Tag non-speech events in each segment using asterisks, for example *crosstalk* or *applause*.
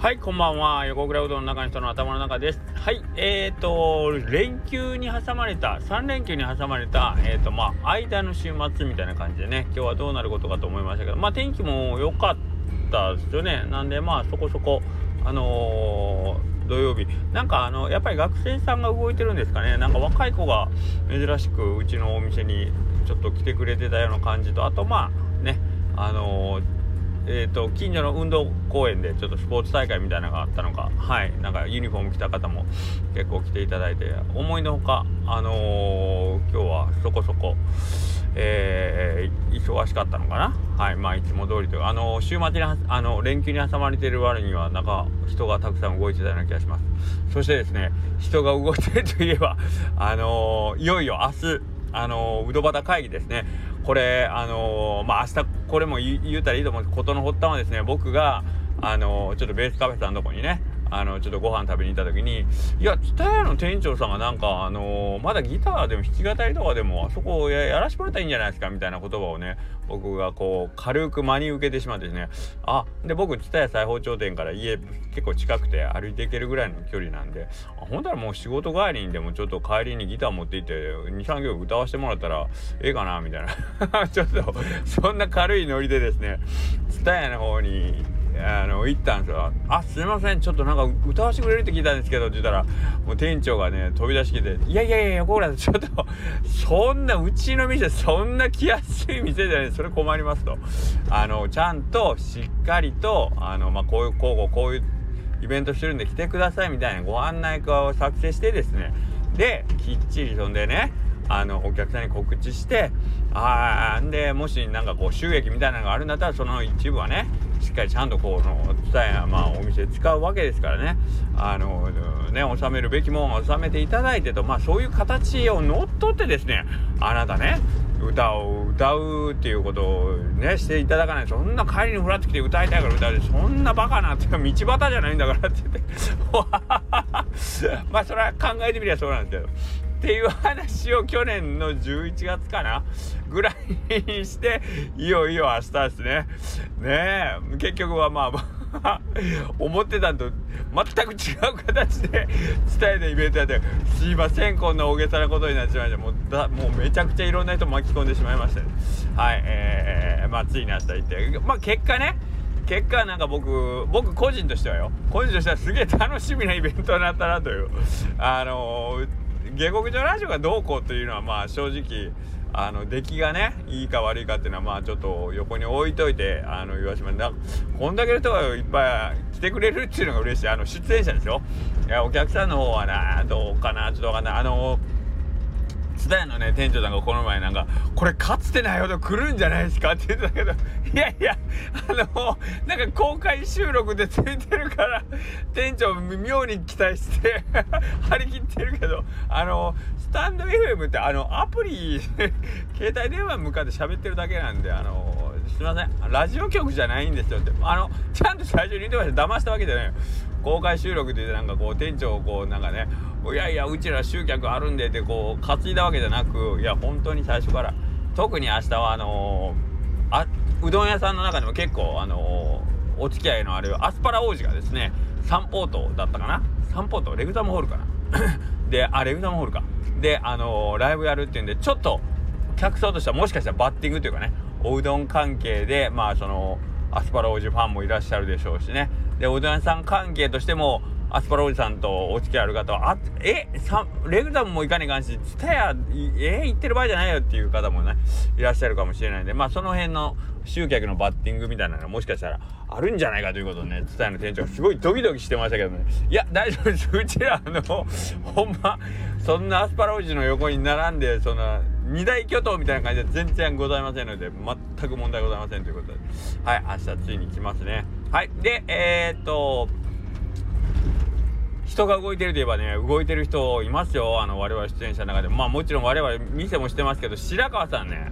はい、こんばんは。横倉うどんの中の人の頭の中です。はい、えーと、連休に挟まれた、3連休に挟まれた、えーと、まあ、間の週末みたいな感じでね、今日はどうなることかと思いましたけど、まあ、天気も良かったですよね。なんで、まあ、そこそこ、あのー、土曜日なんかあのやっぱり学生さんが動いてるんですかねなんか若い子が珍しくうちのお店にちょっと来てくれてたような感じとあとまあねあのーえーと、近所の運動公園でちょっとスポーツ大会みたいなのがあったのかはいなんかユニフォーム着た方も結構来ていただいて思いのほかあのー、今日はそこそこ、えー、忙しかったのかな？はいまあいつも通りというあのー、週末にあの連休に挟まれている割にはなんか人がたくさん動いてたような気がします。そしてですね人が動いてるといえばあのいよいよ明日あのうどばた会議ですね。これあのー、まあ明日これも言うたらいいと思うことの発端はですね僕があのー、ちょっとベースカフェさんのとこにねあのちょっとご飯食べに行った時にいや蔦屋の店長さんがなんかあの、まだギターでも弾き語りとかでもあそこをやらしてもらったらいいんじゃないですかみたいな言葉をね僕がこう軽く真に受けてしまってですね。あで僕蔦屋裁縫町店から家結構近くて歩いていけるぐらいの距離なんであほんたらもう仕事帰りにでもちょっと帰りにギター持って行って23曲歌わせてもらったらええかなみたいな。*laughs* ちょっとそんな軽いノリでですね蔦屋の方にあの行ったんですよ「あすいません。ちょっとなんか歌わせてくれるって聞いたんですけど」って言ったらもう店長がね飛び出してきて「いやいやいや横倉 *laughs* ちょっとそんなうちの店そんな来やすい店じゃないそれ困ります」とあのちゃんとしっかりとあの、まあ、こういうこうこういうイベントしてるんで来てくださいみたいなご案内化を作成してですね。できっちりそんでねあのお客さんに告知してあんでもしなんかこう収益みたいなのがあるんだったらその一部はねしっかりちゃんとこの伝えまあお店使うわけですからね。あのね納めるべきもんを納めていただいてとまあそういう形を乗っ取ってですねあなたね歌を歌うっていうことをねしていただかない。そんな帰りにふらってきて歌いたいから歌う。そんなバカなって道端じゃないんだからって言って。*laughs* まあそれは考えてみりゃそうなんですけど。っていう話を去年の11月かなぐらいにしていよいよ明日ですね。ねえ結局はまあ *laughs* 思ってたんと全く違う形で伝えたイベントやってすいませんこんな大げさなことになっちまいましたもうだもうめちゃくちゃいろんな人巻き込んでしまいましたはいえー、まあついに明日行って。まあ結果ね結果なんか僕僕個人としてはよ。個人としてはすげえ楽しみなイベントになったなという。あのー下克上ラジオがどうこうというのはまあ正直あの出来がねいいか悪いかっていうのはまあちょっと横に置いといてあの言わしまだこんだけの人がいっぱい来てくれるっていうのが嬉しい。あの出演者ですよいやお客さんの方はなどうかなちょっとわかんない。あのー田屋のね店長さんがこの前なんか「これかつてないほど来るんじゃないですか?」って言ってたけどいやいやあのなんか公開収録でついてるから店長妙に期待して張り切ってるけどあのスタンド FM ってあのアプリ携帯電話向かって喋ってるだけなんであのすいませんラジオ局じゃないんですよってあのちゃんと最初に言ってました騙したわけじゃないよ公開収録でなんかこう店長こうなんかねいやいやうちら集客あるんでってこう担いだわけじゃなくいや本当に最初から。特に明日はあのー、あうどん屋さんの中でも結構あのー、お付き合いのあるアスパラ王子がですねサンポートだったかな？サンポートレグザムホールかな？*coughs* であレグザムホールか。であのー、ライブやるっていうんでちょっと客層としてはもしかしたらバッティングというかねおうどん関係でまあそのアスパラ王子ファンもいらっしゃるでしょうしね。でおうどん屋さん関係としてもアスパラおじさんとお付き合いある方は、あ、え、さレグザムも行かねえかんし、ツタヤ、え行ってる場合じゃないよっていう方もね、いらっしゃるかもしれないんで、まあその辺の集客のバッティングみたいなのもしかしたらあるんじゃないかということでね、ツタヤの店長すごいドキドキしてましたけどね、いや、大丈夫です。うちら、の、ほんま、そんなアスパラおじの横に並んで、そんな、二大巨頭みたいな感じで全然ございませんので、全く問題ございませんということで、はい、明日ついに来ますね。はい、で、えー、っと、人が動いてるといえばね動いてる人いますよ。あの我々出演者の中で。まあもちろん我々店もしてますけど白川さんね。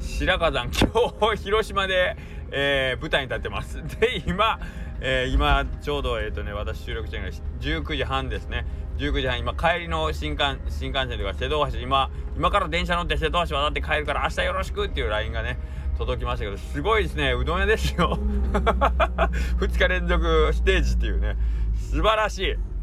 白川さん今日広島で、えー、舞台に立ってます。*laughs* で今、えー、今ちょうどえっ、ー、とね私収録中が19時半ですね。19時半今帰りの新幹新幹線というか瀬戸大橋。今今から電車乗って瀬戸橋渡って帰るから明日よろしくっていう LINE がね届きましたけどすごいですね。うどん屋ですよ。*laughs* 2日連続ステージっていうね。素晴らしい。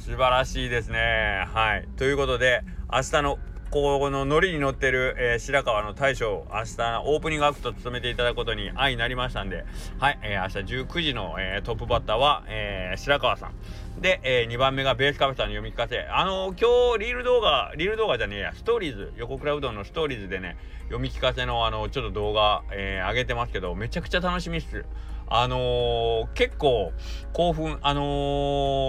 素晴らしいですね。はい。ということで明日のこのノリに乗ってる、えー、白川の大将明日オープニングアクト務めていただくことに愛になりましたんではい、えー、明日19時の、えー、トップバッターは、え白川さん。で、え2番目がベースカフェさんの読み聞かせ。あの今日リール動画リール動画じゃねえや。ストーリーズ横倉うどんのストーリーズでね読み聞かせのあのちょっと動画、え上げてますけどめちゃくちゃ楽しみっす。あのー、結構興奮あの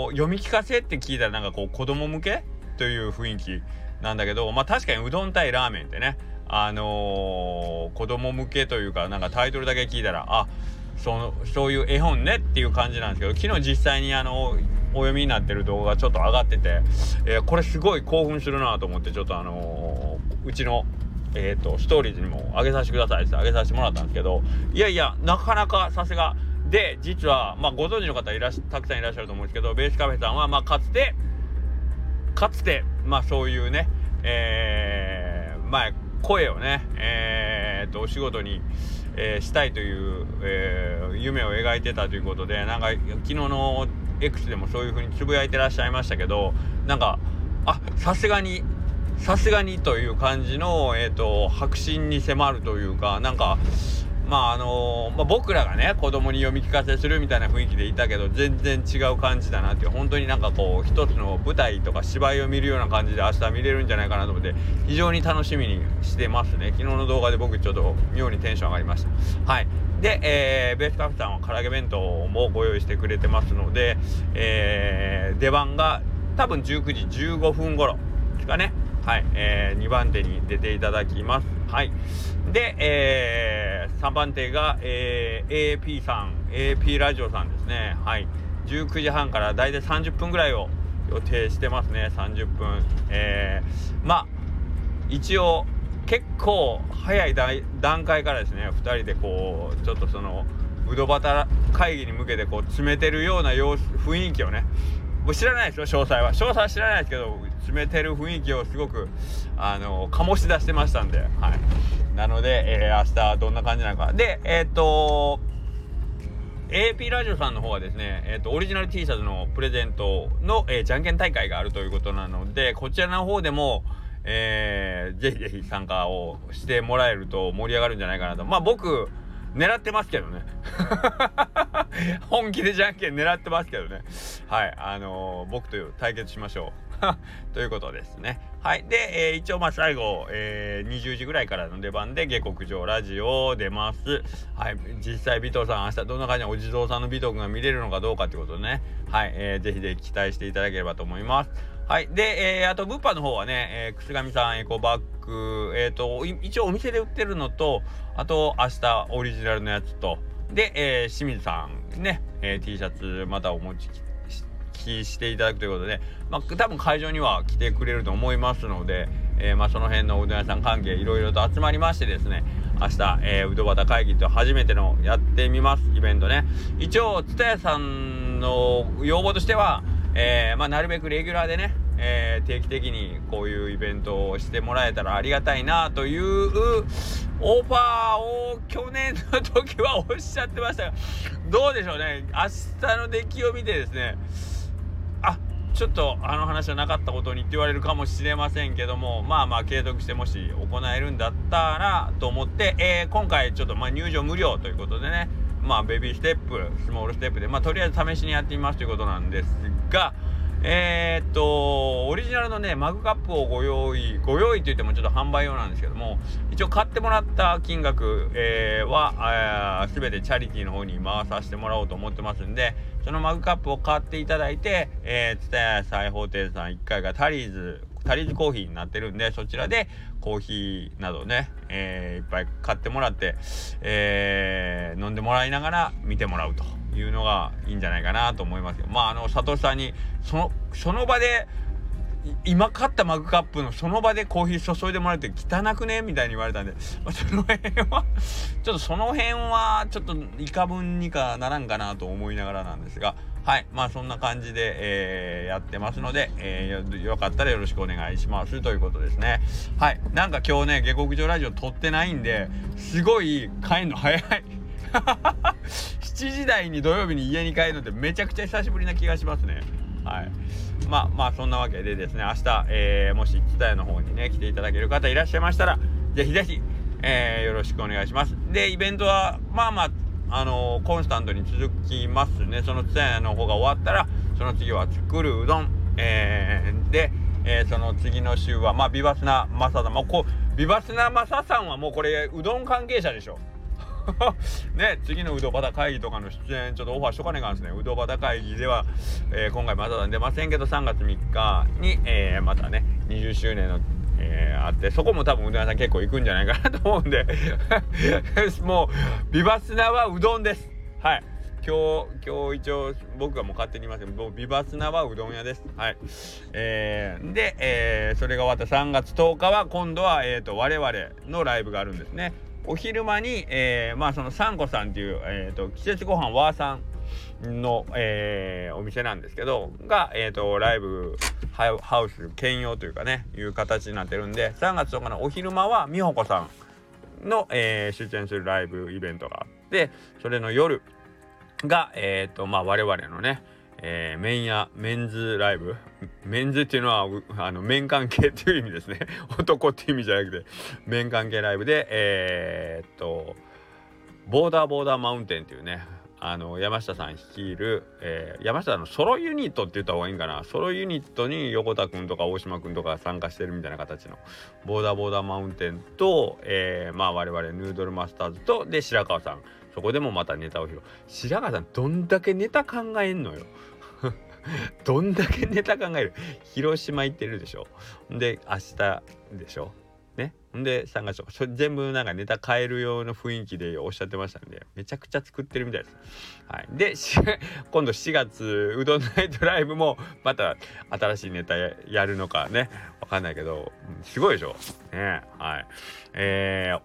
ー、読み聞かせって聞いたらなんかこう子供向けという雰囲気なんだけどまあ確かにうどん対ラーメンってねあのー、子供向けというかなんかタイトルだけ聞いたらあそのそういう絵本ねっていう感じなんですけど昨日実際にあのお読みになってる動画ちょっと上がってて、えー、これすごい興奮するなと思ってちょっとあのー、うちのえーと、ストーリーズにも上げさせてくださいって上げさせてもらったんですけどいやいやなかなかさすが。で実は、まあ、ご存知の方いらしたくさんいらっしゃると思うんですけどベースカフェさんは、まあ、かつてかつて、まあ、そういうね、えー、まあ、声をね、えー、とお仕事に、えー、したいという、えー、夢を描いてたということでなんか昨日の X でもそういう風につぶやいてらっしゃいましたけどなんかあさすがにさすがにという感じの、えーと、白真に迫るというかなんかまああのー、まあ、僕らがね子供に読み聞かせするみたいな雰囲気でいたけど全然違う感じだなっていう本当になんかこう一つの舞台とか芝居を見るような感じで明日見れるんじゃないかなと思って非常に楽しみにしてますね。昨日の動画で僕ちょっと妙にテンション上がりました。はい。で、えー、ベースカフェさんは唐揚げ弁当もご用意してくれてますので、えー、出番が多分19時15分頃ですかね。はい、えー、2番手に出ていただきます。はい。で、えー、3番手が、えー、AP さん、AP ラジオさんですね。はい。19時半から大体30分ぐらいを予定してますね。30分。えー、まあ、一応、結構早い段階からですね、2人でこう、ちょっとその、うどばた会議に向けてこう詰めてるような様子雰囲気をねもう知らないですよ詳細は詳細は知らないですけど詰めてる雰囲気をすごくあの醸し出してましたんで。はい。なので、えー、明日どんな感じなのか。でえー、っと AP ラジオさんの方はですね、えーと、オリジナル T シャツのプレゼントの、えー、じゃんけん大会があるということなのでこちらの方でも、えー、ぜひぜひ参加をしてもらえると盛り上がるんじゃないかなと。まあ僕狙ってますけどね。*laughs* 本気でじゃんけん狙ってますけどね。はい。あのー、僕と対決しましょう。*laughs* ということですね。はい。で、えー、一応まあ最後、えー、20時ぐらいからの出番で下克上ラジオ出ます。はい。実際、尾藤さん、明日どんな感じでお地蔵さんの尾藤君が見れるのかどうかってことでね。はい。えー、ぜひぜひ期待していただければと思います。はい。で、えー、あと、物販の方はね、えー、くすがみさんエコバッグ、えっ、ー、と、一応お店で売ってるのと、あと、明日オリジナルのやつと、で、えー、清水さんね、えー、T シャツまたお持ちきしていただくということで、まあ、多分会場には来てくれると思いますので、えー、まあ、その辺のうどん屋さん関係いろいろと集まりましてですね明日、えー、うどばた会議と初めてのやってみますイベントね。一応蔦屋さんの要望としては、えー、まあ、なるべくレギュラーでねえー、定期的にこういうイベントをしてもらえたらありがたいなというオファーを去年の時はおっしゃってましたがどうでしょうね。明日の出来を見てですねちょっとあの話はなかったことにって言われるかもしれませんけどもまあまあ継続してもし行えるんだったらと思って、えー、今回ちょっとま入場無料ということでねまあベビーステップスモールステップでまあとりあえず試しにやってみますということなんですがえー、っと、オリジナルのね、マグカップをご用意、ご用意と言ってもちょっと販売用なんですけども、一応買ってもらった金額、えー、は、すべてチャリティーの方に回させてもらおうと思ってますんで、そのマグカップを買っていただいて、えー、ツタヤ裁縫店さん1階がタリーズ、タリーズコーヒーになってるんで、そちらでコーヒーなどね、えー、いっぱい買ってもらって、えー、飲んでもらいながら見てもらうと。いうのがいいんじゃないかなと思いますよ。まああの佐藤さんにそのその場で今買ったマグカップのその場でコーヒー注いでもらえて汚くねみたいに言われたんで、まあ、その辺は *laughs* ちょっとその辺はちょっといか分にかならんかなと思いながらなんですがはい。まあそんな感じで、えー、やってますので、えー、よかったらよろしくお願いしますということですね。はい。なんか今日ね下克上ラジオ撮ってないんですごい帰んの早い。*laughs* 7時台に土曜日に家に帰るのってめちゃくちゃ久しぶりな気がしますね。はい。まあまあそんなわけでですね明日、えー、もし蔦屋の方にね来ていただける方いらっしゃいましたらぜひぜひ、えー、よろしくお願いします。でイベントはまあまああのー、コンスタントに続きますね。その蔦屋の方が終わったらその次は作るうどん、えー、で、えー、その次の週はまあビバスナマサさん、まあ、こうビバスナマサさんはもうこれうどん関係者でしょ。*laughs* ね、次のうどばた会議とかの出演ちょっとオファーしとかねえかんですね。うどばた会議では、えー、今回まだ出ませんけど3月3日に、えー、またね20周年の、えー、あってそこも多分うどん屋さん結構行くんじゃないかなと思うんで *laughs* もうビバスナはうどんです。はい。今日、今日一応僕がもう勝手に言いますけど、ビバスナはうどん屋です。はい。えー、で、えー、それが終わった3月10日は今度は、えーと、我々のライブがあるんですね。お昼間に、えー、まあそのサンコさんっていう、えーと、季節ごはんわーさんの、えー、お店なんですけどが、えーと、ライブハウス兼用というかねいう形になってるんで3月とかのお昼間は美穂子さんの、えー、出演するライブイベントがあってそれの夜が、えーとまあ、我々のねえー、メンやメンズライブ？メンズっていうのはあの面関係っていう意味ですね。*laughs* 男っていう意味じゃなくて面関係ライブでえー、っとボーダーボーダーマウンテンっていうねあの山下さん率いる、えー、山下のソロユニットって言った方がいいんかな？ソロユニットに横田君とか大島君とか参加してるみたいな形のボーダーボーダーマウンテンと、えー、まあ我々ヌードルマスターズとで白川さん。そこでもまたネタを披露。白川さんどんだけネタ考えんのよ。*laughs* どんだけネタ考える？広島行ってるでしょ？で明日でしょ？ね？んで3月全部なんかネタ変えるような雰囲気でおっしゃってましたんでめちゃくちゃ作ってるみたいです。はい、で *laughs* 今度4月うどんナイトライブもまた新しいネタやるのかね？わかんないけどすごいでしょ？ね？はい。えー、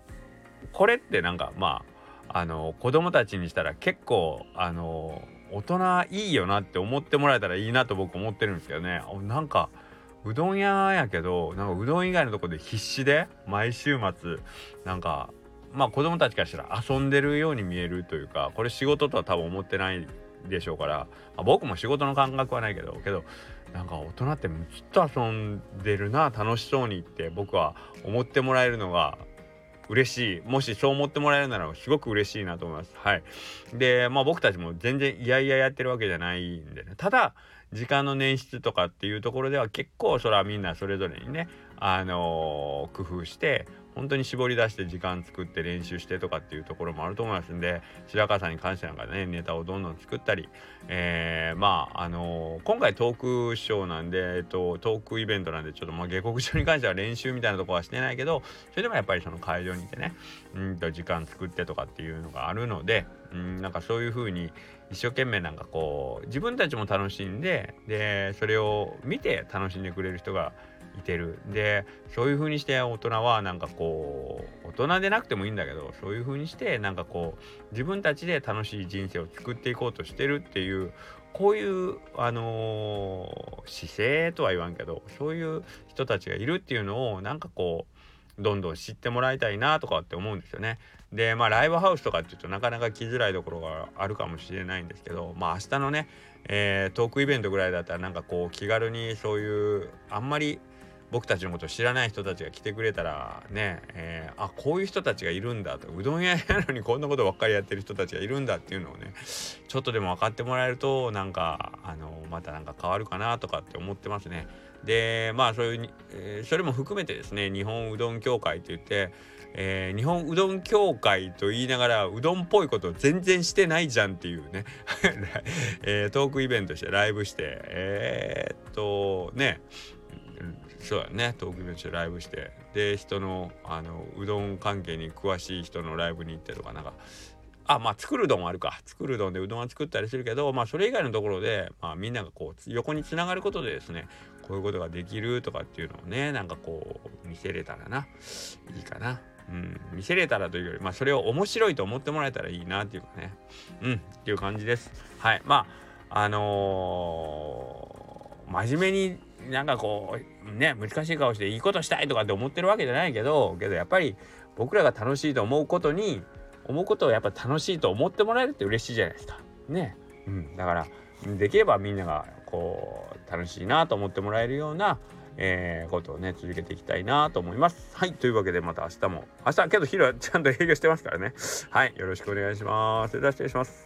これってなんかまああの子供たちにしたら結構あの大人いいよなって思ってもらえたらいいなと僕思ってるんですけどね。なんかうどん屋やけどなんかうどん以外のとこで必死で毎週末なんかまあ子供たちからしたら遊んでるように見えるというかこれ仕事とは多分思ってないでしょうから、まあ、僕も仕事の感覚はないけどけどなんか大人ってずっと遊んでるな楽しそうにって僕は思ってもらえるのが嬉しい。もしそう思ってもらえるならすごく嬉しいなと思います。はい。でまあ僕たちも全然いやいややってるわけじゃないんでね。ただ時間の捻出とかっていうところでは結構それはみんなそれぞれにねあのー、工夫して本当に絞り出して時間作って練習してとかっていうところもあると思いますんで白川さんに関してなんかねネタをどんどん作ったり、えー、まああのー、今回トークショーなんで、えっと、トークイベントなんでちょっとまあ下克上に関しては練習みたいなとこはしてないけどそれでもやっぱりその会場にいてねうんと時間作ってとかっていうのがあるのでうんなんかそういう風に一生懸命なんかこう自分たちも楽しんででそれを見て楽しんでくれる人がいてるでそういう風にして大人はなんかこう大人でなくてもいいんだけどそういう風にしてなんかこう自分たちで楽しい人生を作っていこうとしてるっていうこういうあのー、姿勢とは言わんけどそういう人たちがいるっていうのをなんかこうどんどん知ってもらいたいなとかって思うんですよね。でまあライブハウスとかっていうとなかなか来づらいところがあるかもしれないんですけどまあ明日のね、えー、トークイベントぐらいだったらなんかこう気軽にそういうあんまり僕たちのことを知らない人たちが来てくれたらね、えー、あこういう人たちがいるんだとうどん屋やのにこんなことばっかりやってる人たちがいるんだっていうのをねちょっとでも分かってもらえるとなんかあのまたなんか変わるかなとかって思ってますね。でまあそういう、えー、それも含めてですね日本うどん協会といって、えー、日本うどん協会と言いながらうどんっぽいこと全然してないじゃんっていうね、*laughs* えー、トークイベントしてライブしてえー、っとねそうやね。東京ベンチでライブして。で人のあのうどん関係に詳しい人のライブに行ってとかなんかあまあ作る丼もあるか。作る丼でうどんは作ったりするけどまあそれ以外のところで、まあ、みんながこう横につながることでですねこういうことができるとかっていうのをねなんかこう見せれたらな。いいかな。うん、見せれたらというより、まあ、それを面白いと思ってもらえたらいいなっていうかね、うん、っていう感じです。はい。まあ、あのー、真面目になんかこう、ね、難しい顔していいことしたいとかって思ってるわけじゃないけど、けどやっぱり僕らが楽しいと思うことに、思うことをやっぱ楽しいと思ってもらえるって嬉しいじゃないですか。ね。うん。だから、できればみんながこう、楽しいなと思ってもらえるような、えー、ことをね続けていきたいなと思います。はいというわけでまた明日も明日けど昼はちゃんと営業してますからねはいよろしくお願いします。それでは失礼します。